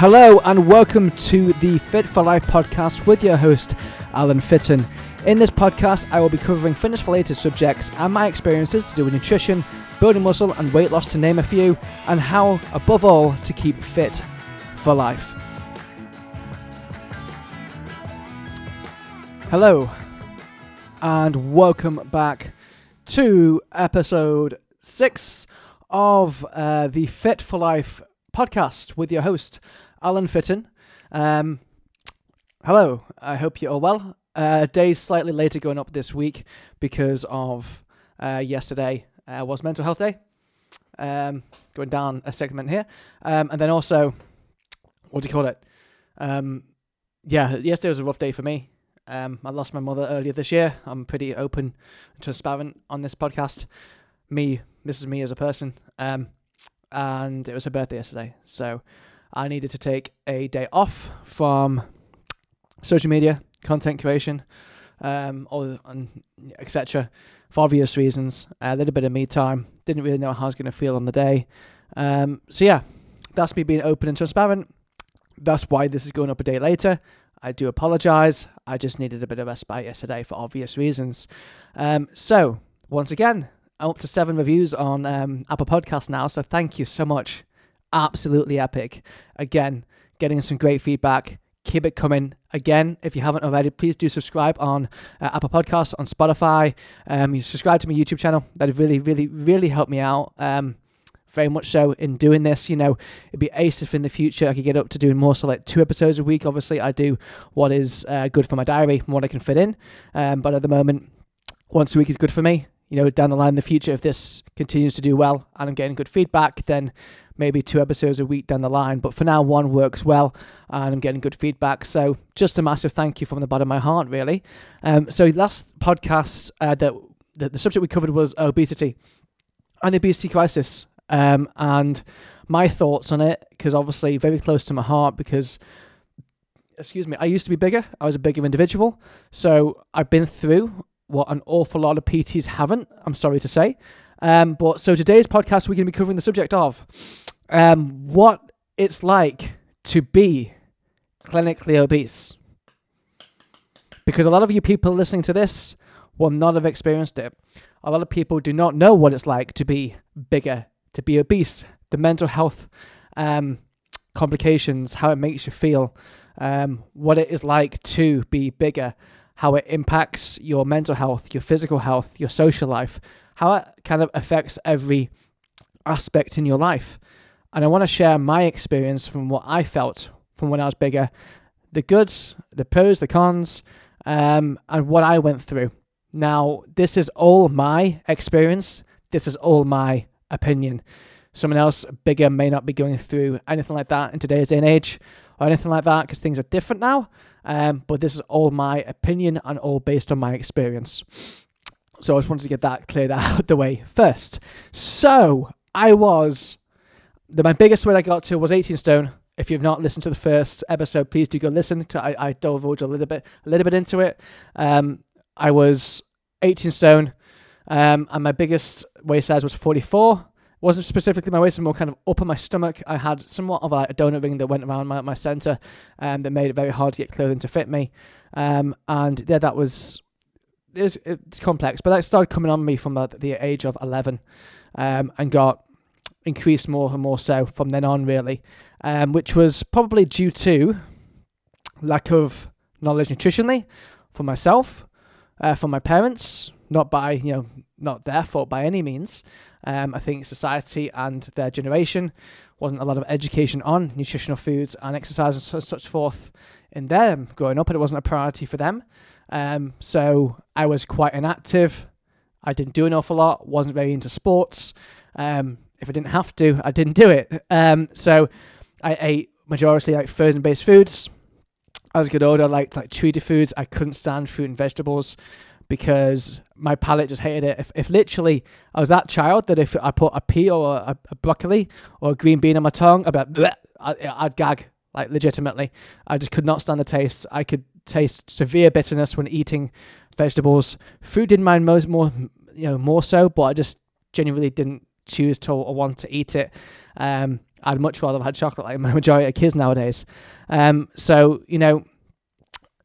Hello and welcome to the Fit for Life podcast with your host, Alan Fitton. In this podcast, I will be covering fitness related subjects and my experiences to do with nutrition, building muscle, and weight loss, to name a few, and how, above all, to keep fit for life. Hello, and welcome back to episode six of uh, the Fit for Life podcast with your host, Alan Fitton. Um, hello, I hope you're all well. Uh, day slightly later going up this week because of uh, yesterday uh, was Mental Health Day. Um, going down a segment here. Um, and then also, what do you call it? Um, yeah, yesterday was a rough day for me. Um, I lost my mother earlier this year. I'm pretty open and transparent on this podcast. Me, this is me as a person. Um, and it was her birthday yesterday. So I needed to take a day off from social media, content creation, um, all etc. For obvious reasons, a little bit of me time. Didn't really know how I was going to feel on the day. Um, so yeah, that's me being open and transparent. That's why this is going up a day later. I do apologize. I just needed a bit of respite yesterday for obvious reasons. Um, so once again, I'm up to seven reviews on um, Apple Podcasts now. So thank you so much. Absolutely epic. Again, getting some great feedback. Keep it coming. Again, if you haven't already, please do subscribe on uh, Apple Podcasts, on Spotify. Um, you subscribe to my YouTube channel. That would really, really, really helped me out. Um, very much so in doing this. You know, it'd be ace if in the future I could get up to doing more so like two episodes a week. Obviously, I do what is uh, good for my diary and what I can fit in. Um, but at the moment, once a week is good for me. You know, down the line in the future, if this continues to do well and I'm getting good feedback, then maybe two episodes a week down the line. But for now, one works well and I'm getting good feedback. So just a massive thank you from the bottom of my heart, really. Um, so last podcast, uh, that the, the subject we covered was obesity and the obesity crisis um, and my thoughts on it, because obviously very close to my heart, because excuse me, I used to be bigger. I was a bigger individual, so I've been through what an awful lot of PTs haven't. I'm sorry to say. Um, but so today's podcast, we're going to be covering the subject of um, what it's like to be clinically obese. Because a lot of you people listening to this will not have experienced it. A lot of people do not know what it's like to be bigger to be obese, the mental health um, complications, how it makes you feel, um, what it is like to be bigger, how it impacts your mental health, your physical health, your social life, how it kind of affects every aspect in your life. And I want to share my experience from what I felt from when I was bigger the goods, the pros, the cons, um, and what I went through. Now, this is all my experience. This is all my opinion. Someone else bigger may not be going through anything like that in today's day and age or anything like that because things are different now. Um, but this is all my opinion and all based on my experience. So I just wanted to get that cleared out the way first. So I was, the, my biggest weight I got to was 18 stone. If you've not listened to the first episode, please do go listen to. I, I divulge a little bit, a little bit into it. Um, I was 18 stone. Um, and my biggest waist size was 44. It wasn't specifically my waist, but more kind of up on my stomach. I had somewhat of a, donut ring that went around my, my center um, that made it very hard to get clothing to fit me. Um, and yeah, that was it was, it's complex, but that started coming on me from the, the age of 11 um, and got increased more and more so from then on, really, um, which was probably due to lack of knowledge nutritionally for myself, uh, from my parents, not by you know not their fault by any means. Um, I think society and their generation wasn't a lot of education on nutritional foods and exercise and such forth in them growing up, and it wasn't a priority for them. Um, so I was quite inactive. I didn't do an awful lot. wasn't very into sports. Um, if I didn't have to, I didn't do it. Um, so I ate majority like frozen based foods. As I got older, I liked like treated foods. I couldn't stand fruit and vegetables because my palate just hated it. If, if literally I was that child that if I put a pea or a, a broccoli or a green bean on my tongue, about I, I'd gag like legitimately. I just could not stand the taste. I could taste severe bitterness when eating vegetables. Food didn't mind most more, you know, more so, but I just genuinely didn't choose to want to eat it. Um, I'd much rather have had chocolate like my majority of kids nowadays. Um, so you know,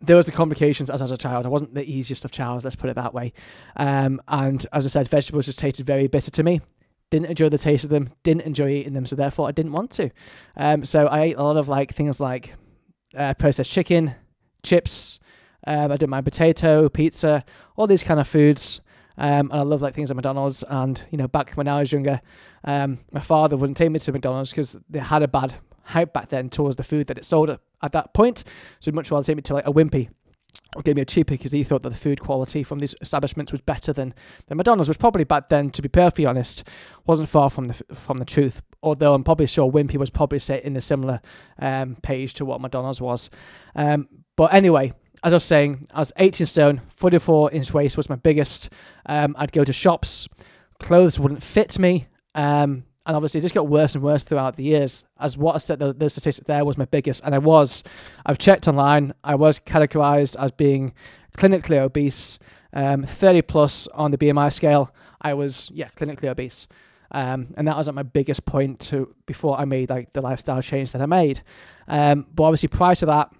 there was the complications as, as a child. I wasn't the easiest of childs, let's put it that way. Um, and as I said, vegetables just tasted very bitter to me. Didn't enjoy the taste of them. Didn't enjoy eating them, so therefore I didn't want to. Um, so I ate a lot of like things like uh, processed chicken, chips. Um, I didn't mind potato, pizza, all these kind of foods. Um, and I love like things at McDonald's. And you know, back when I was younger, um, my father wouldn't take me to McDonald's because they had a bad hype back then towards the food that it sold at, at that point. So he'd much rather take me to like a Wimpy or give me a cheaper because he thought that the food quality from these establishments was better than, than McDonald's, which probably back then, to be perfectly honest, wasn't far from the from the truth. Although I'm probably sure Wimpy was probably set in a similar um, page to what McDonald's was. Um, but anyway, as I was saying, I was 18 stone, 44 inch waist was my biggest. Um, I'd go to shops, clothes wouldn't fit me. Um, and obviously it just got worse and worse throughout the years. As what I said, the, the statistic there was my biggest, and I was, I've checked online, I was categorized as being clinically obese, um, 30 plus on the BMI scale. I was, yeah, clinically obese. Um, and that was at my biggest point to before I made like the lifestyle change that I made. Um, but obviously prior to that,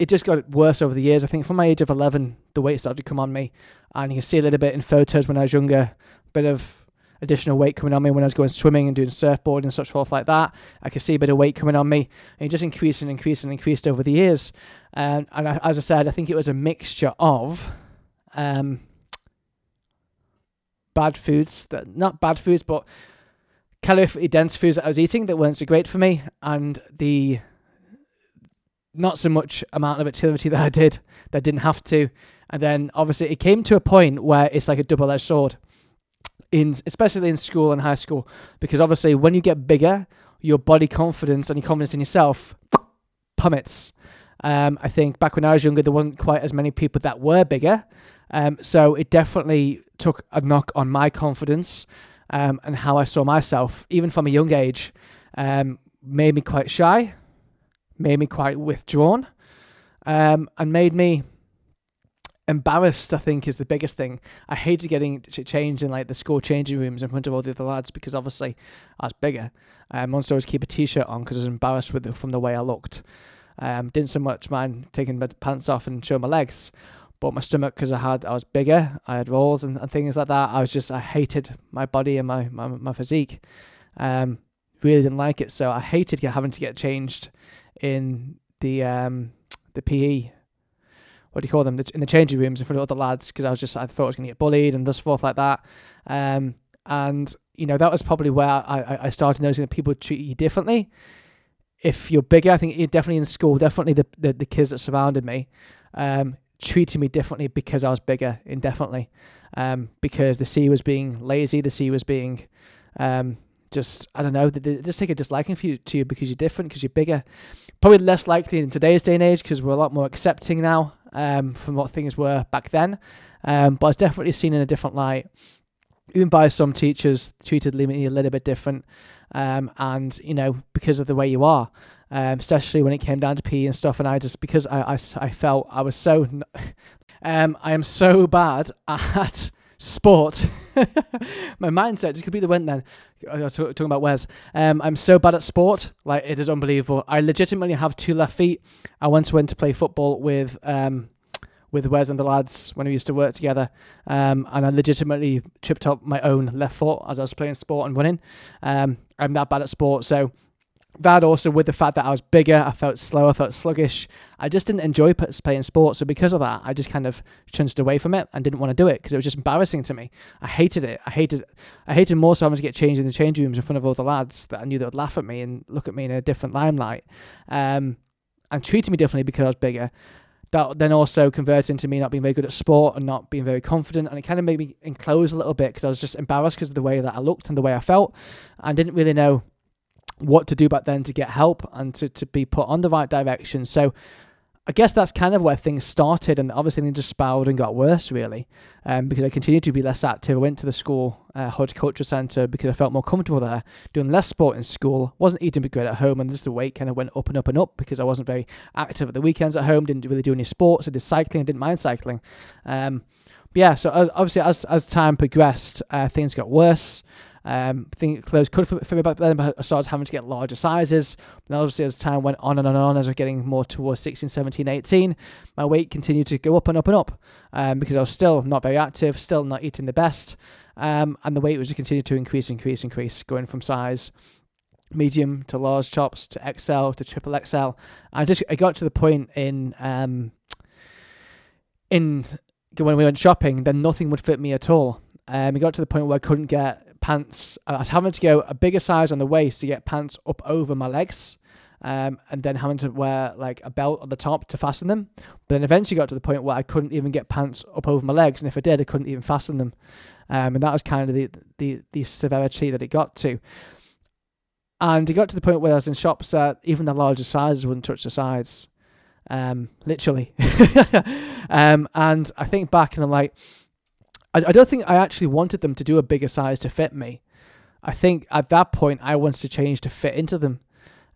it just got worse over the years. I think from my age of 11, the weight started to come on me. And you can see a little bit in photos when I was younger, a bit of additional weight coming on me when I was going swimming and doing surfboard and such forth like that. I could see a bit of weight coming on me, and it just increased and increased and increased over the years. Um, and I, as I said, I think it was a mixture of um, bad foods that not bad foods, but calorically dense foods that I was eating that weren't so great for me, and the not so much amount of activity that I did that didn't have to. And then obviously it came to a point where it's like a double edged sword in especially in school and high school because obviously when you get bigger your body confidence and your confidence in yourself plummets. Um, i think back when i was younger there wasn't quite as many people that were bigger. Um, so it definitely took a knock on my confidence um, and how i saw myself even from a young age um, made me quite shy made me quite withdrawn um, and made me embarrassed, I think, is the biggest thing. I hated getting changed in like the school changing rooms in front of all the other lads because obviously I was bigger. I wanted to always keep a t-shirt on because I was embarrassed with it from the way I looked. Um, didn't so much mind taking my pants off and showing my legs, but my stomach because I had I was bigger. I had rolls and, and things like that. I was just I hated my body and my my, my physique. Um, really didn't like it, so I hated having to get changed in the um the PE what do you call them in the changing rooms in front of other lads because I was just I thought I was going to get bullied and thus forth like that. Um, and you know that was probably where I, I started noticing that people treat you differently. If you're bigger, I think you're definitely in school, definitely the the, the kids that surrounded me um, treated me differently because I was bigger, indefinitely. Um, because the C was being lazy, the C was being um, just I don't know, they, just take a disliking for you to you because you're different, because you're bigger. Probably less likely in today's day and age because we're a lot more accepting now um, from what things were back then. Um, but it's definitely seen in a different light, even by some teachers treated me a little bit different. Um, and you know because of the way you are, um, especially when it came down to PE and stuff. And I just because I I, I felt I was so, um, I am so bad at sport. My mindset just completely went then. I was talking about Wes. Um, I'm so bad at sport, like it is unbelievable. I legitimately have two left feet. I once went to play football with um, with Wes and the lads when we used to work together, um, and I legitimately tripped up my own left foot as I was playing sport and running. Um, I'm that bad at sport, so that also with the fact that I was bigger, I felt slow, I felt sluggish. I just didn't enjoy playing sports, so because of that, I just kind of chunched away from it and didn't want to do it because it was just embarrassing to me. I hated it. I hated, I hated more so having to get changed in the change rooms in front of all the lads that I knew that would laugh at me and look at me in a different limelight, um, and treated me differently because I was bigger. That then also converted into me not being very good at sport and not being very confident, and it kind of made me enclose a little bit because I was just embarrassed because of the way that I looked and the way I felt, and didn't really know what to do back then to get help and to, to be put on the right direction. So I guess that's kind of where things started, and obviously things just spiraled and got worse, really, um, because I continued to be less active. I went to the school uh, horticulture centre because I felt more comfortable there, doing less sport in school, wasn't eating great at home, and just the weight kind of went up and up and up because I wasn't very active at the weekends at home, didn't really do any sports, I did cycling, I didn't mind cycling. Um, yeah, so obviously as as time progressed, uh, things got worse. Um, I think clothes could fit, fit me back then, but I started having to get larger sizes. And obviously, as time went on and on and on, as I was getting more towards 16, 17, 18, my weight continued to go up and up and up um, because I was still not very active, still not eating the best. Um, and the weight was just continued to increase, increase, increase, going from size medium to large chops to XL to triple XL. I just I got to the point in um in when we went shopping, then nothing would fit me at all. Um, it got to the point where I couldn't get pants. I was having to go a bigger size on the waist to get pants up over my legs. Um, and then having to wear like a belt on the top to fasten them. But then eventually got to the point where I couldn't even get pants up over my legs, and if I did, I couldn't even fasten them. Um, and that was kind of the, the the severity that it got to. And it got to the point where I was in shops that even the larger sizes wouldn't touch the sides. Um, literally. um, and I think back and I'm like, I, I don't think I actually wanted them to do a bigger size to fit me. I think at that point I wanted to change to fit into them.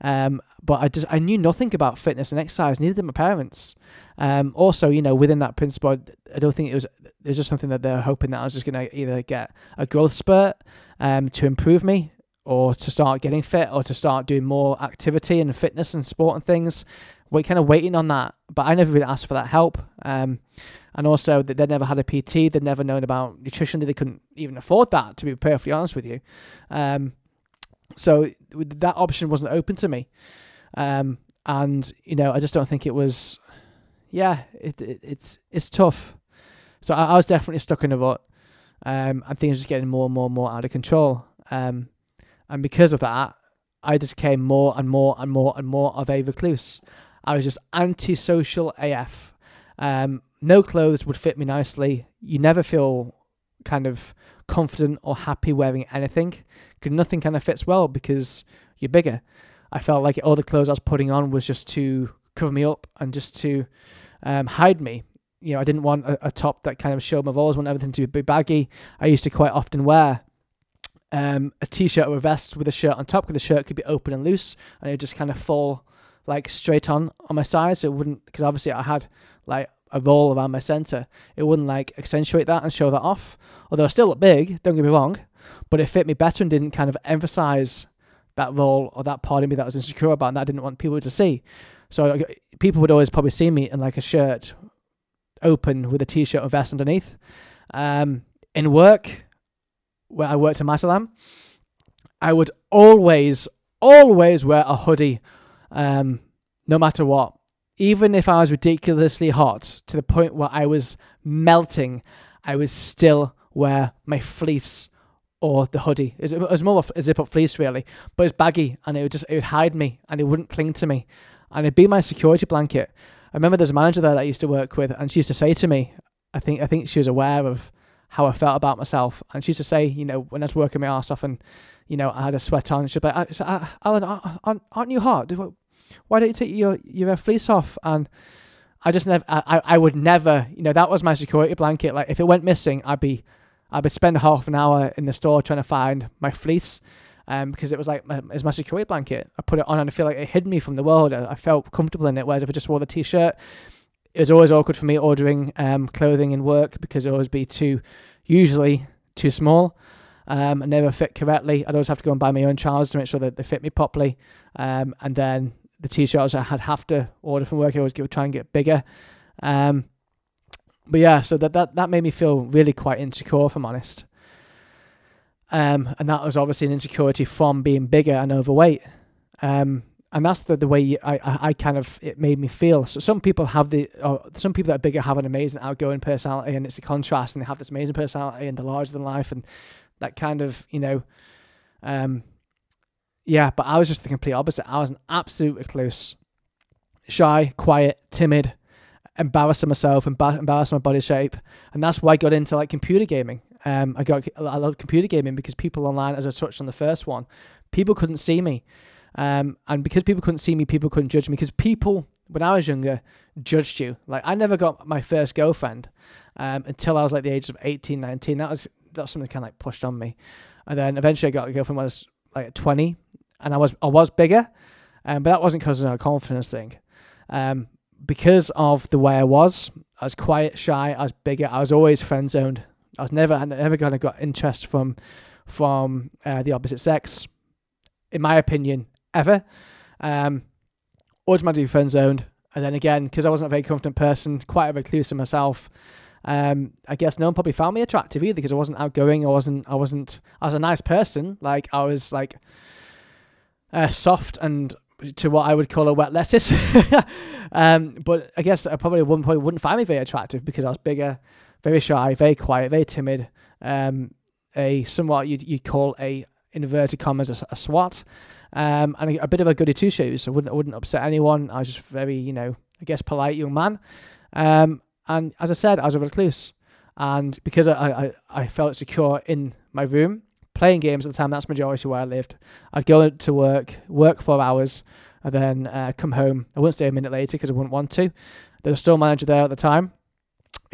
Um, but I just I knew nothing about fitness and exercise. Neither did my parents. Um, also, you know, within that principle, I don't think it was. It was just something that they're hoping that I was just gonna either get a growth spurt um, to improve me, or to start getting fit or to start doing more activity and fitness and sport and things. We're kind of waiting on that, but I never really asked for that help. Um, and also that they never had a PT, they'd never known about nutrition, they couldn't even afford that, to be perfectly honest with you. Um, so that option wasn't open to me. Um, and you know, I just don't think it was. Yeah, it, it it's it's tough. So I, I, was definitely stuck in a rut, um, and things just getting more and more and more out of control. Um, and because of that, I just became more and more and more and more of a recluse. I was just antisocial AF. Um, no clothes would fit me nicely. You never feel kind of confident or happy wearing anything because nothing kind of fits well because you're bigger. I felt like all the clothes I was putting on was just to cover me up and just to um, hide me. You know, I didn't want a, a, top that kind of showed my balls. Want everything to be baggy. I used to quite often wear um, a t-shirt or a vest with a shirt on top because the shirt could be open and loose and it just kind of fall like straight on on my side so it wouldn't because obviously I had like a roll around my center it wouldn't like accentuate that and show that off. Although I still look big don't get me wrong but it fit me better and didn't kind of emphasize that roll or that part of me that I was insecure about and that I didn't want people to see. So people would always probably see me in like a shirt open with a t-shirt or vest underneath. Um, in work where I worked in Matalan, I would always, always wear a hoodie, um, no matter what. Even if I was ridiculously hot to the point where I was melting, I would still wear my fleece or the hoodie. It was more of a zip up fleece, really, but it's baggy and it would just it would hide me and it wouldn't cling to me, and it'd be my security blanket. I remember there's a manager there that I used to work with, and she used to say to me, I think I think she was aware of how I felt about myself. And she used to say, you know, when I was working my ass off and, you know, I had a sweat on, she'd be like, Alan, aren't you hot? Why don't you take your, your fleece off? And I just never, I, I would never, you know, that was my security blanket. Like if it went missing, I'd be, I'd be spend half an hour in the store trying to find my fleece. Um, because it was like my, my security blanket. I put it on and I feel like it hid me from the world. I, I felt comfortable in it. Whereas if I just wore the t-shirt, it was always awkward for me ordering um, clothing in work because it always be too, usually too small, um, and never fit correctly. I'd always have to go and buy my own trousers to make sure that they fit me properly. Um, and then the t-shirts I had have to order from work, I always go try and get bigger. Um, but yeah, so that, that that made me feel really quite insecure, if I'm honest. Um, and that was obviously an insecurity from being bigger and overweight. Um, and that's the, the way I, I, I kind of it made me feel. So some people have the or some people that are bigger have an amazing outgoing personality, and it's a contrast, and they have this amazing personality, and they're larger than life, and that kind of you know, um, yeah. But I was just the complete opposite. I was an absolute recluse, shy, quiet, timid, embarrassing myself, embar- embarrassing my body shape, and that's why I got into like computer gaming. Um, I got I love computer gaming because people online, as I touched on the first one, people couldn't see me um, and because people couldn't see me, people couldn't judge me. Because people, when I was younger, judged you. Like I never got my first girlfriend um, until I was like the age of 18, 19. That was that's something kind of like pushed on me. And then eventually I got a girlfriend when I was like 20, and I was I was bigger, um, but that wasn't because of a confidence thing. Um, because of the way I was, I was quiet, shy. I was bigger. I was always friend zoned. I was never I never kind of got interest from from uh, the opposite sex, in my opinion, ever. Um, automatically friend zoned. And then again, because I wasn't a very confident person, quite a recluse myself, um, I guess no one probably found me attractive either because I wasn't outgoing. I wasn't. I wasn't. I was a nice person. Like I was like uh, soft and to what I would call a wet lettuce. um, but I guess I probably one point wouldn't find me very attractive because I was bigger, very shy, very quiet, very timid. Um, a somewhat you'd, you'd call a inverted commas a, a swat, um, and a, a, bit of a goody two shoes. I wouldn't I wouldn't upset anyone. I was just very you know I guess polite young man. Um, and as I said, I was a recluse, and because I I, I felt secure in my room playing games at the time. That's majority where I lived. I'd go to work, work four hours, and then uh, come home. I wouldn't stay a minute later because I wouldn't want to. There was a store manager there at the time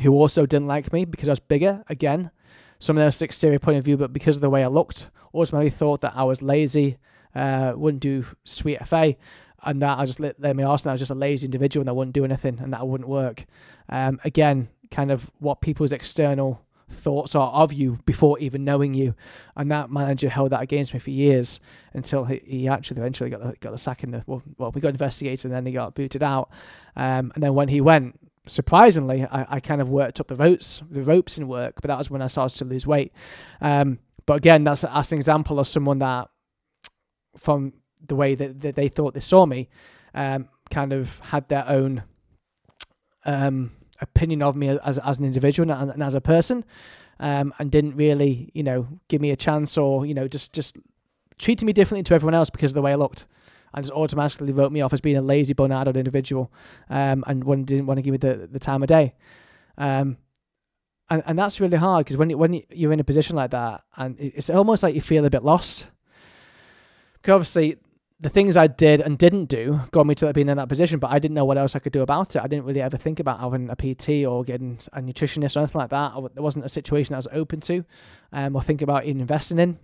who also didn't like me because I was bigger. Again, some of their exterior point of view, but because of the way I looked, automatically thought that I was lazy, uh, wouldn't do sweet FA, and that I just let, let me ask that I was just a lazy individual and I wouldn't do anything and that I wouldn't work. Um, again, kind of what people's external thoughts are of you before even knowing you. And that manager held that against me for years until he, he actually eventually got the, got the sack in the well, well we got investigated and then he got booted out. Um, and then when he went, surprisingly, I, I kind of worked up the ropes the ropes in work, but that was when I started to lose weight. Um, but again, that's that's an example of someone that from the way that, that they thought they saw me, um, kind of had their own um, opinion of me as as an individual and, and as a person, um, and didn't really you know give me a chance or you know just just treated me differently to everyone else because of the way I looked. And just automatically wrote me off as being a lazy, bonado individual, um, and one didn't want to give me the, the time of day. Um, and, and that's really hard because when when you're in a position like that, and it's almost like you feel a bit lost. Because obviously, the things I did and didn't do got me to being in that position, but I didn't know what else I could do about it. I didn't really ever think about having a PT or getting a nutritionist or anything like that. there wasn't a situation I was open to um, or think about even investing in.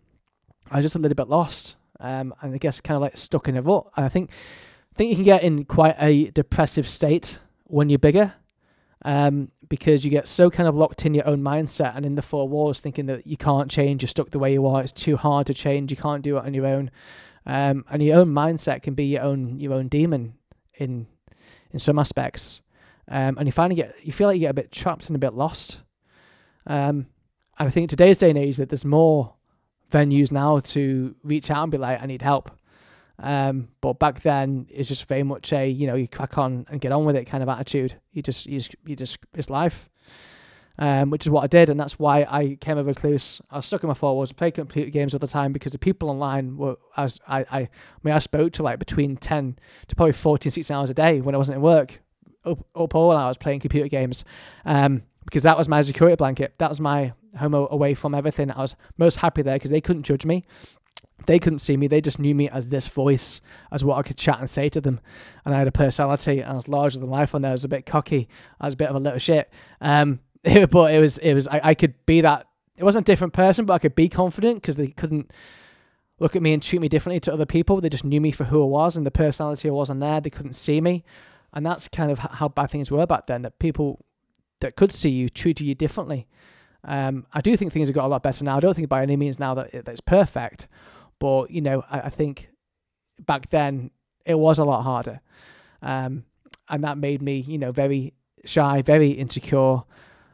I was just a little bit lost um, and I guess kind of like stuck in a rut. And I think, I think you can get in quite a depressive state when you're bigger um, because you get so kind of locked in your own mindset and in the four walls thinking that you can't change, you're stuck the way you are, it's too hard to change, you can't do it on your own. Um, and your own mindset can be your own your own demon in in some aspects. Um, and you finally get you feel like you get a bit trapped and a bit lost. Um, and I think today's day and age that there's more venues now to reach out and be like, I need help. Um, but back then it's just very much a you know you crack on and get on with it kind of attitude. You just you just, you just it's life um, which is what I did, and that's why I came a recluse. I was stuck in my four walls, played computer games all the time because the people online were as I, I, I mean I spoke to like between ten to probably 14, 16 hours a day when I wasn't at work, up, up all hours playing computer games, um, because that was my security blanket. That was my home away from everything. I was most happy there because they couldn't judge me. They couldn't see me. They just knew me as this voice, as what I could chat and say to them. And I had a personality. I was larger than life on there. I was a bit cocky. I was a bit of a little shit. Um, but it was it was I, I could be that it wasn't a different person but i could be confident because they couldn't look at me and treat me differently to other people. They just knew me for who i was and the personality i wasn't there. They couldn't see me. And that's kind of how bad things were back then that people that could see you treated you differently. Um, i do think things have got a lot better now. I don't think by any means now that, it, that it's perfect but you know I, I, think back then it was a lot harder. Um, and that made me you know very shy very insecure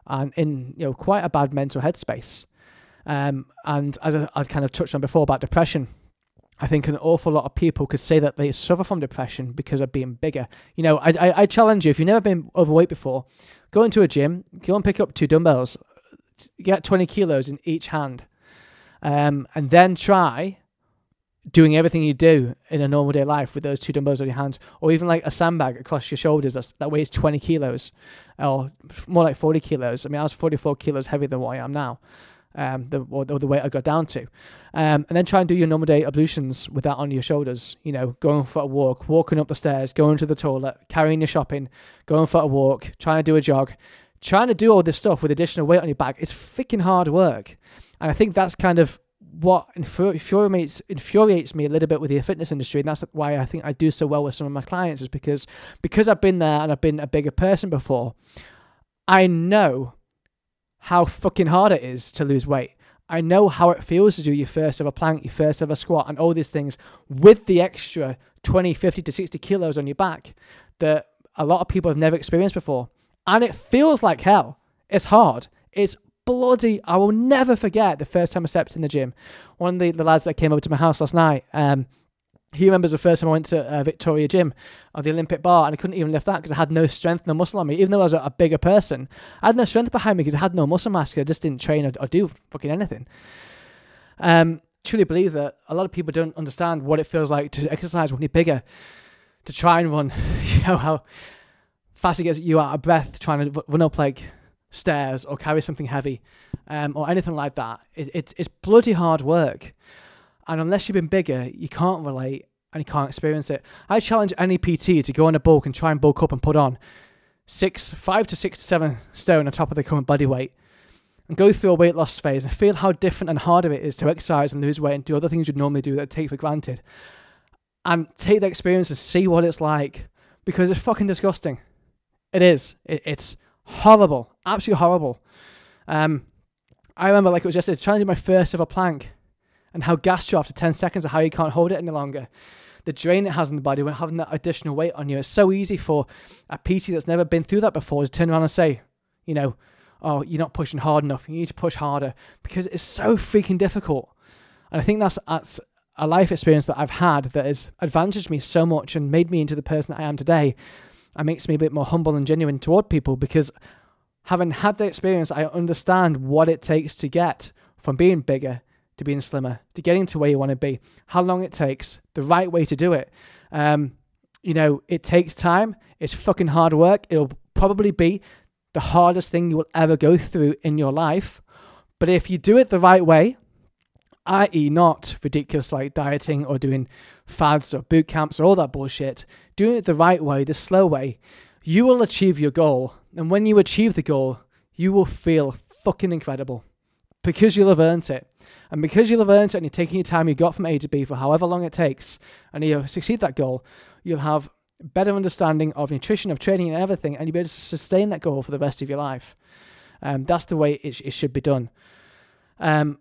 and in you know quite a bad mental headspace. Um, and as I, I kind of touched on before about depression, I think an awful lot of people could say that they suffer from depression because of being bigger. You know, I, I, I challenge you if you've never been overweight before, go into a gym, go and pick up two dumbbells, get 20 kilos in each hand, um, and then try doing everything you do in a normal day life with those two dumbbells on your hands, or even like a sandbag across your shoulders that's, that weighs 20 kilos, or more like 40 kilos. I mean, I was 44 kilos heavier than what I am now, um, the, or, the weight I got down to. Um, and then try and do your normal day ablutions with that on your shoulders, you know, going for a walk, walking up the stairs, going to the toilet, carrying your shopping, going for a walk, trying to do a jog, trying to do all this stuff with additional weight on your back. It's freaking hard work. And I think that's kind of what infuriates infuriates me a little bit with the fitness industry, and that's why I think I do so well with some of my clients, is because because I've been there and I've been a bigger person before. I know how fucking hard it is to lose weight. I know how it feels to do your first ever plank, your first ever squat, and all these things with the extra 20, 50 to 60 kilos on your back that a lot of people have never experienced before. And it feels like hell. It's hard. It's bloody. I will never forget the first time I stepped in the gym. One of the, the lads that came over to my house last night, um, he remembers the first time I went to uh, Victoria Gym or the Olympic bar and I couldn't even lift that because I had no strength, no muscle on me. Even though I was a, a bigger person, I had no strength behind me because I had no muscle mass. I just didn't train or, or do fucking anything. Um, truly believe that a lot of people don't understand what it feels like to exercise when you're bigger, to try and run. You know how fast it gets you out of breath trying to run up like stairs or carry something heavy, um, or anything like that. It, it, it's bloody hard work. And unless you've been bigger, you can't relate and you can't experience it. I challenge any PT to go on a bulk and try and bulk up and put on six, five to six to seven stone on top of their current body weight and go through a weight loss phase and feel how different and harder it is to exercise and lose weight and do other things you'd normally do that take for granted. And take the experience and see what it's like because it's fucking disgusting. It is. It, it's horrible. Absolutely horrible. Um, I remember like it was yesterday trying to do my first ever plank and how gassed you after 10 seconds of how you can't hold it any longer. The drain it has on the body when having that additional weight on you. It's so easy for a PT that's never been through that before to turn around and say, you know, oh, you're not pushing hard enough. You need to push harder because it's so freaking difficult. And I think that's, that's a life experience that I've had that has advantaged me so much and made me into the person I am today. And makes me a bit more humble and genuine toward people because having had the experience, I understand what it takes to get from being bigger to being slimmer, to getting to where you want to be, how long it takes, the right way to do it. Um, you know, it takes time. It's fucking hard work. It'll probably be the hardest thing you will ever go through in your life. But if you do it the right way, i.e., not ridiculous like dieting or doing fads or boot camps or all that bullshit, doing it the right way, the slow way, you will achieve your goal. And when you achieve the goal, you will feel fucking incredible because you'll have earned it. And because you'll have earned it and you're taking your time you got from A to B for however long it takes, and you succeed that goal, you'll have better understanding of nutrition, of training, and everything, and you'll be able to sustain that goal for the rest of your life. Um, that's the way it, it should be done. Um,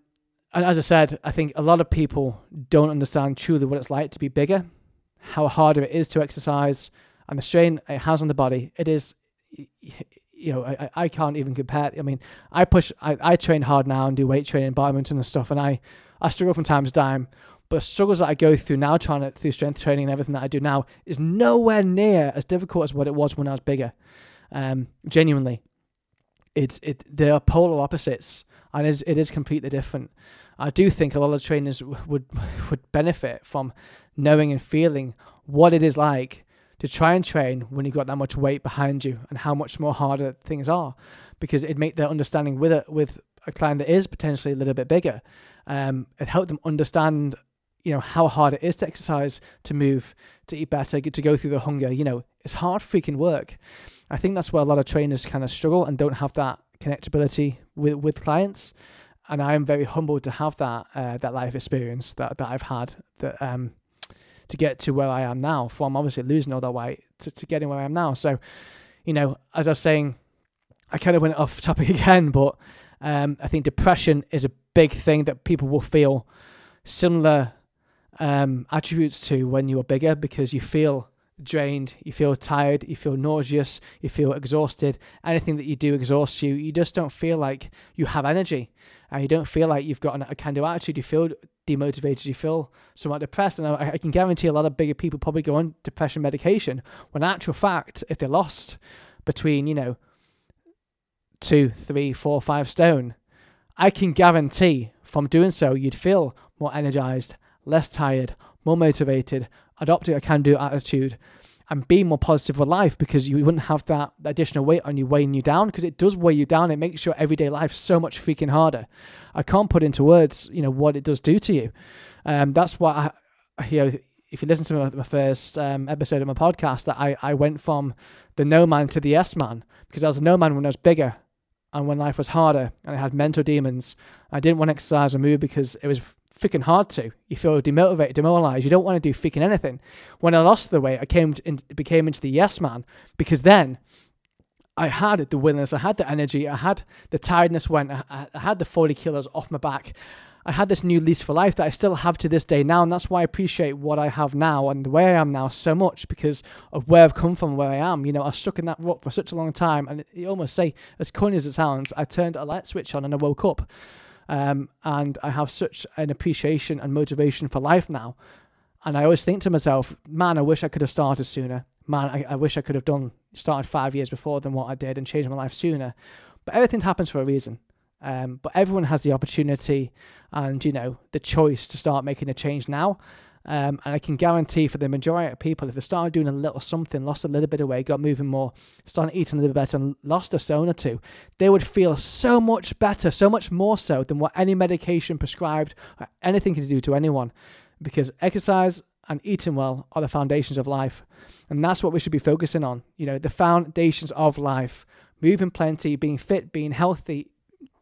and as I said, I think a lot of people don't understand truly what it's like to be bigger, how harder it is to exercise, and the strain it has on the body. It is you know, I, I can't even compare. I mean, I push, I, I train hard now and do weight training, badminton and stuff, and I, I struggle from time to time. But the struggles that I go through now, trying to through strength training and everything that I do now, is nowhere near as difficult as what it was when I was bigger. Um, genuinely, it's it they are polar opposites, and is it is completely different. I do think a lot of trainers would would benefit from knowing and feeling what it is like to try and train when you've got that much weight behind you and how much more harder things are. Because it'd make their understanding with it with a client that is potentially a little bit bigger um it help them understand you know how hard it is to exercise to move to eat better to go through the hunger. You know it's hard freaking work. I think that's where a lot of trainers kind of struggle and don't have that connectability with with clients. And i am very humbled to have that uh, that life experience that that i've had that um to get to where I am now from obviously losing all that weight to, to getting where I am now. So, you know, as I was saying, I kind of went off topic again, but um, I think depression is a big thing that people will feel similar um, attributes to when you are bigger because you feel drained, you feel tired, you feel nauseous, you feel exhausted. Anything that you do exhausts you. You just don't feel like you have energy. And you don't feel like you've got a kind of attitude. You feel demotivated, you feel somewhat depressed. And I, I can guarantee a lot of bigger people probably go on depression medication when, actual fact, if they lost between, you know, two, three, four, five stone, I can guarantee from doing so, you'd feel more energized, less tired, more motivated, adopting a can do attitude, and be more positive with life because you wouldn't have that additional weight on you weighing you down because it does weigh you down. It makes your everyday life so much freaking harder. I can't put into words, you know, what it does do to you. Um, that's why I, you know, if you listen to my, first um, episode of my podcast, that I, I went from the no man to the yes man because I was a no man when I was bigger and when life was harder and I had mental demons. I didn't want to exercise or move because it was freaking hard to. You feel demotivated, demoralized. You don't want to do freaking anything. When I lost the weight, I came in, became into the yes man because then I had the willingness, I had the energy, I had the tiredness went, I, I had the 40 kilos off my back. I had this new lease for life that I still have to this day now, and that's why I appreciate what I have now and the way I am now so much because of where I've come from, where I am. You know, I stuck in that rut for such a long time, and you almost say, as corny as it sounds, I turned a light switch on and I woke up, um, and I have such an appreciation and motivation for life now. And I always think to myself, man, I wish I could have started sooner. Man, I, I wish I could have done started five years before than what I did and changed my life sooner. But everything happens for a reason. Um, but everyone has the opportunity and you know the choice to start making a change now. Um, and I can guarantee for the majority of people, if they started doing a little something, lost a little bit of weight, got moving more, started eating a little better, and lost a stone or two, they would feel so much better, so much more so than what any medication prescribed or anything can do to anyone. Because exercise and eating well are the foundations of life. And that's what we should be focusing on. You know, the foundations of life. Moving plenty, being fit, being healthy,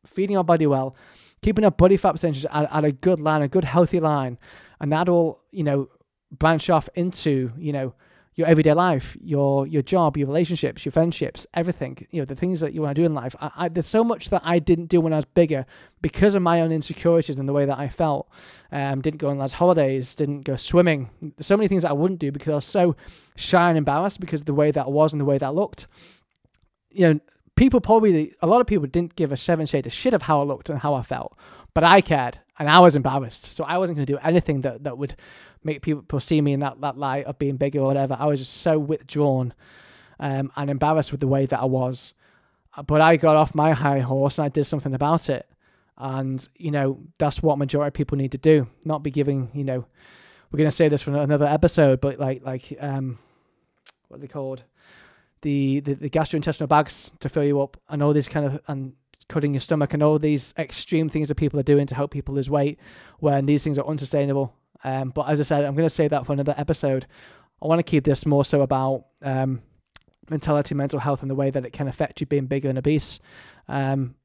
feeding our body well, keeping our body fat percentage at, at a good line, a good healthy line, and that'll you know branch off into you know your everyday life, your your job, your relationships, your friendships, everything. You know the things that you want to do in life. I, I, there's so much that I didn't do when I was bigger because of my own insecurities and the way that I felt. Um, didn't go on lads' holidays, didn't go swimming. There's so many things that I wouldn't do because I was so shy and embarrassed because of the way that I was and the way that I looked. You know, people probably a lot of people didn't give a seven shade of shit of how I looked and how I felt, but I cared and I was embarrassed. So I wasn't going to do anything that, that would make people see me in that, that light of being bigger or whatever. I was just so withdrawn um, and embarrassed with the way that I was. But I got off my high horse and I did something about it. And, you know, that's what majority of people need to do. Not be giving, you know, we're going to say this for another episode, but like, like, um, what are they called? the, the, the gastrointestinal bags to fill you up and all these kind of and cutting your stomach and all these extreme things that people are doing to help people lose weight when these things are unsustainable. Um, but as I said, I'm going to save that for another episode. I want to keep this more so about um, mentality, mental health, and the way that it can affect you being bigger and obese. Um,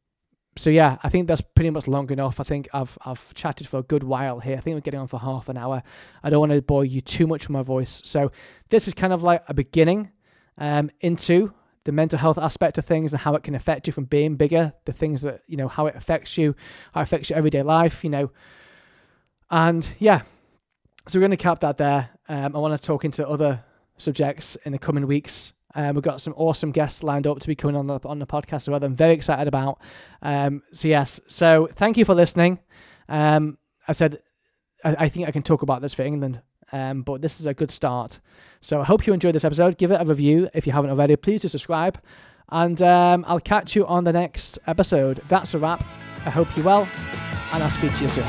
so yeah, I think that's pretty much long enough. I think I've I've chatted for a good while here. I think we're getting on for half an hour. I don't want to bore you too much with my voice. So this is kind of like a beginning um, into the mental health aspect of things and how it can affect you from being bigger, the things that, you know, how it affects you, how it affects your everyday life, you know. And yeah, so we're going to cap that there. Um, I want to talk into other subjects in the coming weeks. Um, we've got some awesome guests lined up to be coming on the on the podcast as well. I'm very excited about. Um, so yes, so thank you for listening. Um, I said I, I think I can talk about this for England um, but this is a good start. So I hope you enjoyed this episode. Give it a review if you haven't already. Please do subscribe. And um, I'll catch you on the next episode. That's a wrap. I hope you're well, and I'll speak to you soon.